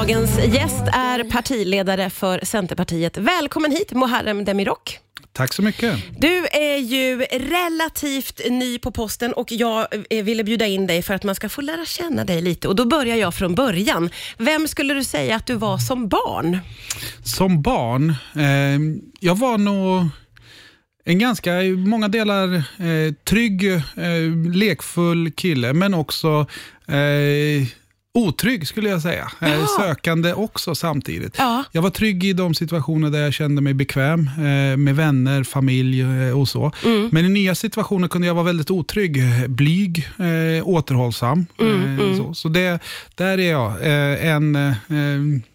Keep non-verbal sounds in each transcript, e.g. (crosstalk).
Dagens gäst är partiledare för Centerpartiet. Välkommen hit Muharrem Demirok. Tack så mycket. Du är ju relativt ny på posten och jag eh, ville bjuda in dig för att man ska få lära känna dig lite. Och Då börjar jag från början. Vem skulle du säga att du var som barn? Som barn, eh, jag var nog en ganska, i många delar, eh, trygg, eh, lekfull kille, men också eh, otrygg skulle jag säga. Eh, Ja. sökande också samtidigt. Ja. Jag var trygg i de situationer där jag kände mig bekväm eh, med vänner, familj eh, och så. Mm. Men i nya situationer kunde jag vara väldigt otrygg, blyg, eh, återhållsam. Mm, eh, Så, så det, där är jag, en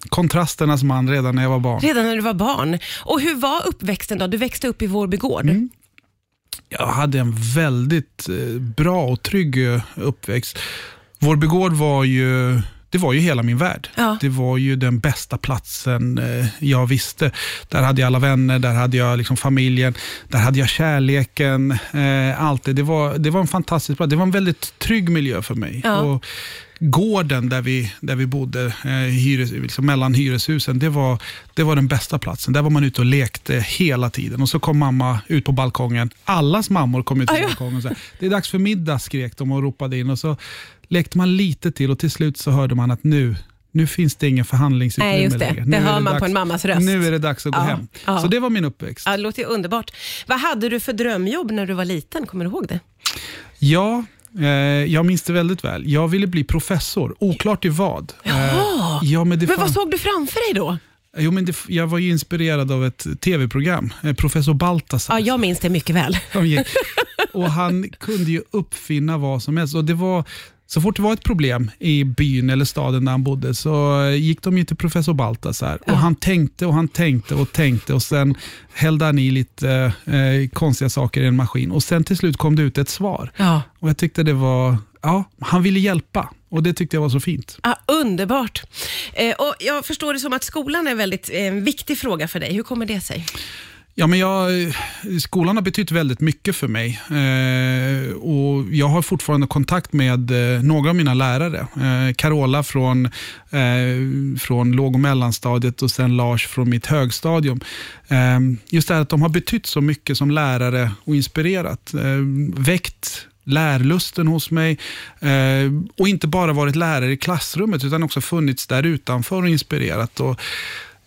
kontrasternas man redan när jag var barn. Redan när du var barn. Och Hur var uppväxten då? Du växte upp i Vårby gård. Mm. Jag hade en väldigt bra och trygg uppväxt. Vårby gård var ju, det var ju hela min värld. Ja. Det var ju den bästa platsen eh, jag visste. Där hade jag alla vänner, där hade jag liksom familjen, där hade jag kärleken. Eh, allt det. Det, var, det var en fantastisk plats. Det var en väldigt trygg miljö för mig. Ja. Och gården där vi, där vi bodde, eh, hyres, liksom mellan hyreshusen, det var, det var den bästa platsen. Där var man ute och lekte hela tiden. Och så kom mamma ut på balkongen. Allas mammor kom ut på Ah, balkongen. och sa, Det är dags för middag, skrek de och ropade in. Och så lekte man lite till och till slut så hörde man att nu, nu finns det ingen förhandlingsutrymme Nej, just det. längre. Det Nu är hör man dags, på en mammas röst. Nu är det dags att gå Ja, hem. ja. Så det var min uppväxt. Ja, det låter underbart. Vad hade du för drömjobb när du var liten? Kommer du ihåg det? Ja, eh, jag minns det väldigt väl. Jag ville bli professor, oklart i vad. Eh, Jaha. ja, men det Men vad såg du framför dig då? Jo, men det, jag var ju inspirerad av ett tv-program, eh, Professor Baltasar. Ja, jag minns det mycket väl. (laughs) Och han kunde ju uppfinna vad som helst. Och det var, så fort det var ett problem i byn eller staden där han bodde så eh, gick de ju till professor Baltasar. Och han tänkte och han tänkte och tänkte och sen hällde han i lite eh, konstiga saker i en maskin. Och sen till slut kom det ut ett svar. Ja. Och jag tyckte det var, ja, han ville hjälpa. Och det tyckte jag var så fint. Ah, underbart. Eh, och jag förstår det som att skolan är en väldigt eh, viktig fråga för dig. Hur kommer det sig? Ja, men jag, skolan har betytt väldigt mycket för mig. Eh, och Jag har fortfarande kontakt med eh, några av mina lärare. Eh, Carola från, eh, från låg och mellanstadiet och sen Lars från mitt högstadium. Eh, just det här att de har betytt så mycket som lärare och inspirerat. Eh, väckt lärlusten hos mig eh, och inte bara varit lärare i klassrummet utan också funnits där utanför och inspirerat. Och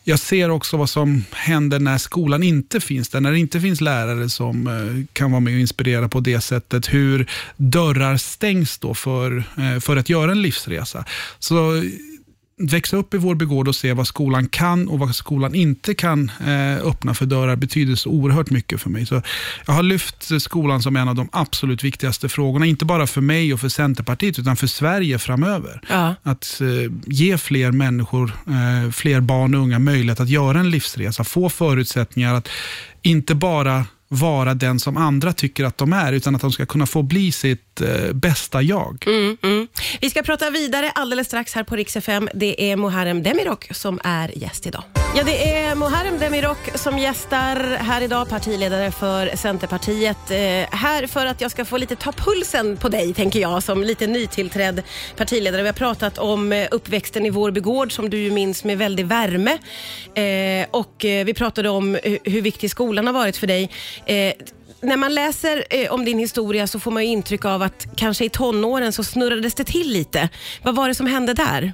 jag ser också vad som händer när skolan inte finns där, när det inte finns lärare som eh, kan vara med och inspirera på det sättet. Hur dörrar stängs då för, eh, för att göra en livsresa. Så växa upp i Vårby gård och se vad skolan kan och vad skolan inte kan eh, öppna för dörrar betyder så oerhört mycket för mig. Så jag har lyft skolan som en av de absolut viktigaste frågorna, inte bara för mig och för Centerpartiet, utan för Sverige framöver. Ja. Att eh, ge fler människor, eh, fler barn och unga möjlighet att göra en livsresa, få förutsättningar att inte bara vara den som andra tycker att de är, utan att de ska kunna få bli sitt eh, bästa jag. Mm, mm. Vi ska prata vidare alldeles strax här på Rix FM. Det är Muharrem Demirok som är gäst idag. Ja, det är Muharrem Demirok som gästar här idag, partiledare för Centerpartiet. Eh, här för att jag ska få lite ta pulsen på dig, tänker jag, som lite nytillträdd partiledare. Vi har pratat om eh, uppväxten i Vårby gård som du ju minns med väldig värme. Eh, och eh, vi pratade om eh, hur viktig skolan har varit för dig. Eh, när man läser eh, om din historia så får man ju intryck av att kanske i tonåren så snurrades det till lite. Vad var det som hände där?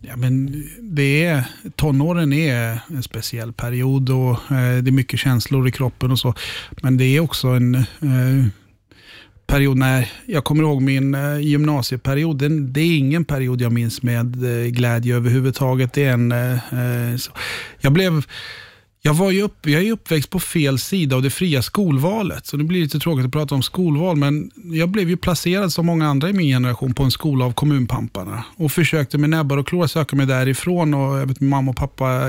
Ja, men det är, tonåren är en speciell period och eh, det är mycket känslor i kroppen och så. Men det är också en eh, period när, jag kommer ihåg min eh, gymnasieperiod, den, det är ingen period jag minns med eh, glädje överhuvudtaget. Det är en, eh, eh så. Jag blev jag, var ju upp, jag är uppväxt på fel sida av det fria skolvalet, så det blir lite tråkigt att prata om skolval, men jag blev ju placerad som många andra i min generation på en skola av kommunpamparna och försökte med näbbar och klor söka mig därifrån. Och jag vet, min mamma och pappa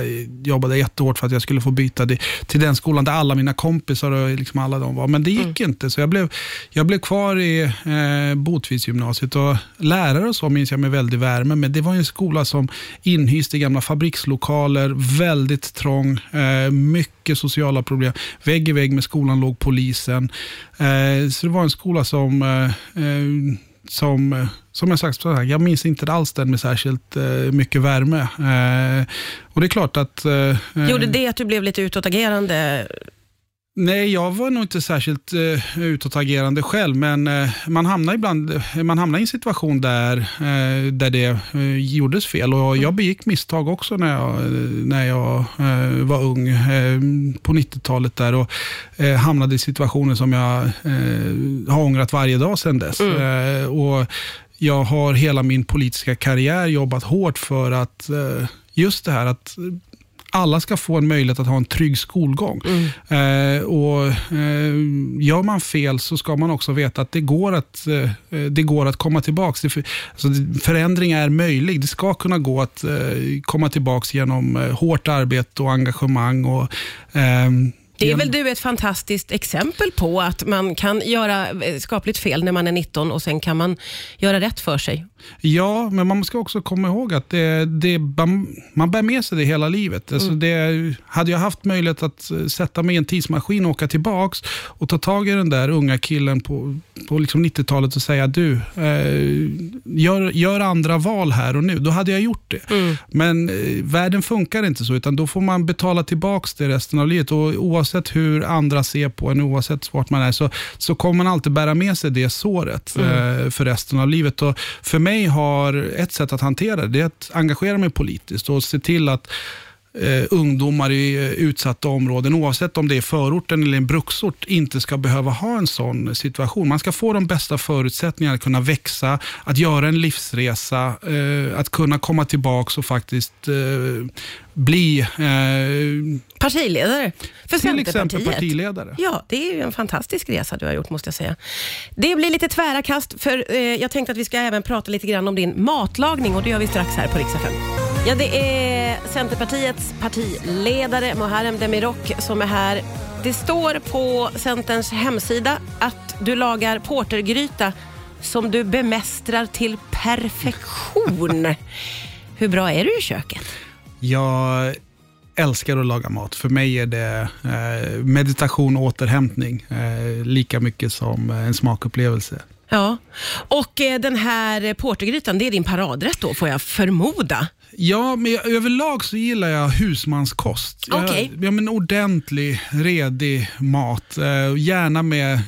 jobbade jättehårt för att jag skulle få byta det, till den skolan där alla mina kompisar och liksom alla de var, men det gick inte. Så jag blev, jag blev kvar i eh, Botvidsgymnasiet och lärare och så minns jag med väldig värme, men det var en skola som inhyste gamla fabrikslokaler, väldigt trång, eh, mycket sociala problem. Vägg i vägg med skolan låg polisen. Eh, så det var en skola som eh, eh, som, som jag sagt, jag minns inte alls den med särskilt eh, mycket värme. Eh, och det är klart att... Eh, Gjorde det att du blev lite utåtagerande? Nej, jag var nog inte särskilt uh, utåtagerande själv, men uh, man hamnar ibland man hamnar i en situation där, uh, där det uh, gjordes fel. Och Jag begick misstag också när jag, när jag var ung på 90-talet där och hamnade i situationer som jag har ångrat varje dag sedan dess. Mm. och jag har hela min politiska karriär jobbat hårt för att just det här att alla ska få en möjlighet att ha en trygg skolgång. Mm. Eh, och eh, Gör man fel så ska man också veta att det går att, eh, det går att komma tillbaka. Det, alltså, förändring är möjlig. Det ska kunna gå att eh, komma tillbaka genom eh, hårt arbete och engagemang. Och, ehm, det är väl du ett fantastiskt exempel på att man kan göra eh, skapligt fel när man är 19 och sen kan man göra rätt för sig. Ja, men man ska också komma ihåg att det, det, man bär med sig det hela livet. Alltså mm. det, hade jag haft möjlighet att eh, sätta mig i en tidsmaskin och åka tillbaka och ta tag i den där unga killen på, på liksom 90-talet och säga du, eh, gör, gör andra val här och nu. Då hade jag gjort det. Mm. Men eh, världen funkar inte så, utan då får man betala tillbaka det resten av livet. Och oavsett hur andra ser på en, oavsett vart man är, så, så kommer man alltid bära med sig det såret mm. eh, för resten av livet. Och för mig har ett sätt att hantera det, det är att engagera mig politiskt och se till att eh, ungdomar i eh, utsatta områden, oavsett om det är förorten eller en bruksort, inte ska behöva ha en sån situation. Man ska få de bästa förutsättningarna att kunna växa, att göra en livsresa, eh, att kunna komma tillbaka och faktiskt eh, bli eh, partiledare för Till exempel partiledare. Ja, det är ju en fantastisk resa du har gjort måste jag säga. Det blir lite tvära kast, för eh, jag tänkte att vi ska även prata lite grann om din matlagning och det gör vi strax här på Rix FM. Ja, det är Centerpartiets partiledare Muharrem Demirok som är här. Det står på Centerns hemsida att du lagar portergryta som du bemästrar till perfektion. (laughs) Hur bra är du i köket? Jag älskar att laga mat. För mig är det eh, meditation och återhämtning eh, lika mycket som en smakupplevelse. Ja, och eh, den här portergrytan, det är din paradrätt då, får jag förmoda? Ja, men överlag så gillar jag husmanskost. Okay. Jag, ja, men ordentlig, redig mat. Eh, gärna med, eh,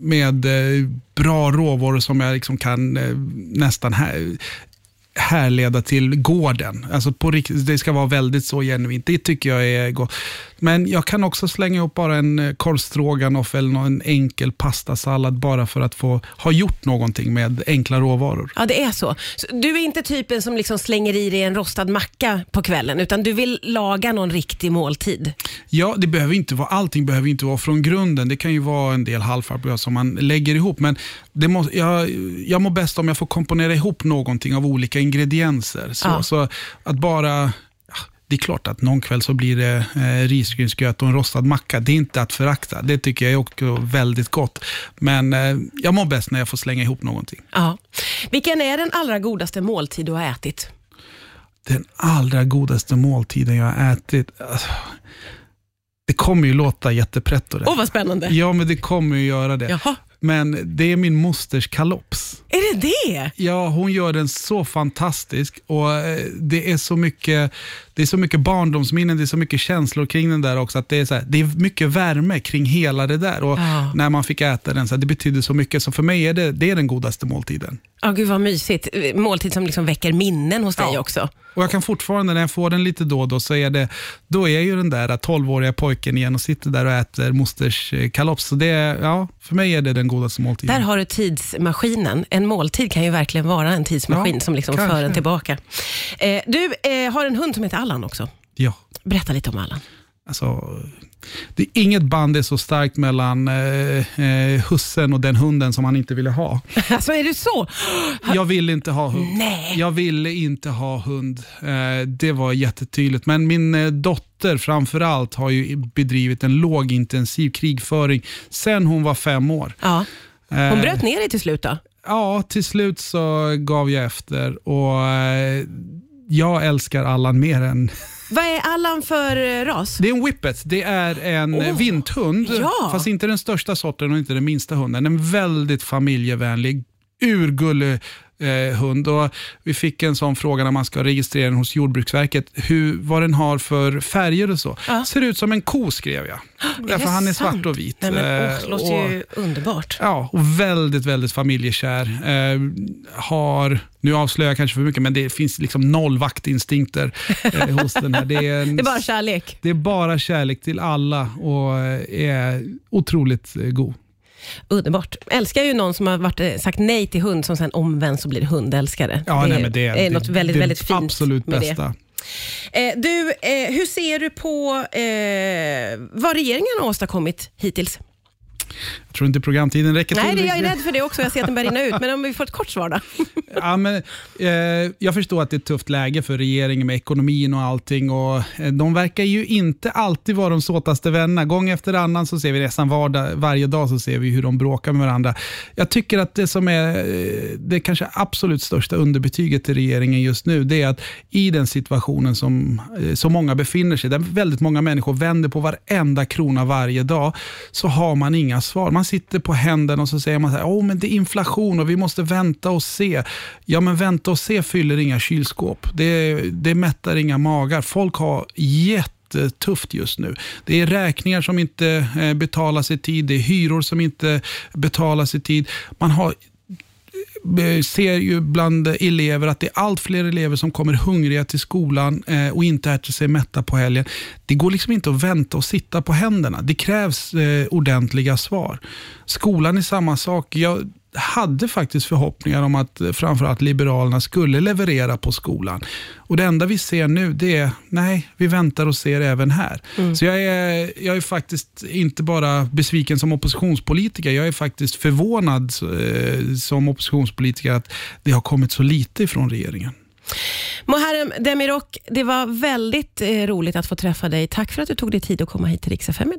med eh, bra råvaror som jag liksom kan eh, nästan här, härleda till gården. Alltså på, det ska vara väldigt så genuint. Det tycker jag är gott. Men jag kan också slänga ihop bara en eh, korv stroganoff eller någon enkel pastasallad bara för att få ha gjort någonting med enkla råvaror. Ja, det är så. så du är inte typen som liksom slänger i dig en rostad macka på kvällen, utan du vill laga någon riktig måltid? Ja, det behöver inte vara, allting behöver inte vara från grunden. Det kan ju vara en del halvfabrikat som man lägger ihop. Men det må, jag, jag mår bäst om jag får komponera ihop någonting av olika ingredienser. Så, ja. så att bara det är klart att någon kväll så blir det eh, risgrynsgröt och en rostad macka. Det är inte att förakta. Det tycker jag är också väldigt gott. Men eh, jag mår bäst när jag får slänga ihop någonting. Ja. Vilken är den allra godaste måltid du har ätit? Den allra godaste måltiden jag har ätit? Alltså, det kommer ju låta jättepretto. Åh, oh, vad spännande. Ja, men det kommer ju göra det. Jaha. Men det är min mosters kalops. Är det det? Ja, hon gör den så fantastisk och eh, det är så mycket det är så mycket barndomsminnen, det är så mycket känslor kring den där också. Att det, är så här, det är mycket värme kring hela det där. Och ja. När man fick äta den, så här, det betyder så mycket. Så för mig är det, det är den godaste måltiden. Ja, gud vad mysigt. Måltid som liksom väcker minnen hos dig också. Och Jag kan fortfarande, när jag får den lite då och då, så är det, då är jag ju den där 12-åriga pojken igen och sitter där och äter mosters eh, kalops. Så det, ja, för mig är det den godaste måltiden. Där har du tidsmaskinen. En måltid kan ju verkligen vara en tidsmaskin ja, som liksom för en tillbaka. Eh, du eh, har en hund som heter Allan också. Ja. Berätta lite om Allan. Alltså, det är inget band är så starkt mellan eh, eh, hussen och den hunden som han inte ville ha. (laughs) Alltså är det så? Jag ville inte ha hund. Nej. Jag ville inte ha hund. Eh, det var jättetydligt. Men min eh, dotter framförallt har ju bedrivit en lågintensiv krigföring sen hon var fem år. Ja. Hon eh, bröt ner dig till slut då? Ja, till slut så gav jag efter. Och eh, jag älskar Allan mer än... Vad är Allan för eh, ras? Det är en whippet. Det är en oh, vinthund, ja. fast inte den största sorten och inte den minsta hunden. En väldigt familjevänlig, urgullig eh, hund. Och vi fick en sån fråga när man ska registrera den hos Jordbruksverket, hur, vad den har för färger och så. Ja. Ser ut som en ko, skrev jag. (gasps) Därför han är sant? svart och vit. Nej, men, Eh, åh, det låter och- ju underbart. Ja, och väldigt, väldigt familjekär. Eh, har, nu avslöjar jag kanske för mycket, men det finns liksom noll vaktinstinkter eh, (laughs) hos den här. Det är, en, Det är bara kärlek. det är bara kärlek till alla och eh, är otroligt eh, god. Underbart. Älskar ju någon som har varit, eh, sagt nej till hund som sen omvänt så blir hundälskare. Ja, det, nej, men det, är något väldigt, det väldigt fint absolut med bästa. det. Eh, du, eh, hur ser du på eh, vad regeringen har åstadkommit hittills? Jag tror inte programtiden räcker Nej, till. det, jag är rädd för det också. Jag ser att den börjar rinna ut. Men om vi får ett kort svar då? (laughs) Ja, men, eh, jag förstår att det är ett tufft läge för regeringen med ekonomin och allting. Och, eh, de verkar ju inte alltid vara de såtaste vännerna. Gång efter annan så ser vi nästan vardag, varje dag så ser vi hur de bråkar med varandra. Jag tycker att det som är eh, det kanske absolut största underbetyget till regeringen just nu, det är att i den situationen som eh, så många befinner sig, där väldigt många människor vänder på varenda krona varje dag, så har man inga svar. Man sitter på händerna och så säger man så här, oh, men det är inflation och vi måste vänta och se. Ja, men vänta och se fyller inga kylskåp. Det, det mättar inga magar. Folk har jättetufft just nu. Det är räkningar som inte eh, betalas i tid, det är hyror som inte betalas i tid. Man har Eh, ser ju bland elever att det är allt fler elever som kommer hungriga till skolan eh, och inte äter sig mätta på helgen. Det går liksom inte att vänta och sitta på händerna. Det krävs eh, ordentliga svar. Skolan är samma sak. Jag hade faktiskt förhoppningar om att eh, framförallt Liberalerna skulle leverera på skolan. Och Det enda vi ser nu det är, nej, vi väntar och ser även här. Så jag är, jag är faktiskt inte bara besviken som oppositionspolitiker, jag är faktiskt förvånad eh, som oppositionspolitiker att det har kommit så lite ifrån regeringen. Muharrem Demirok, det var väldigt eh, roligt att få träffa dig. Tack för att du tog dig tid att komma hit till Rix FM idag.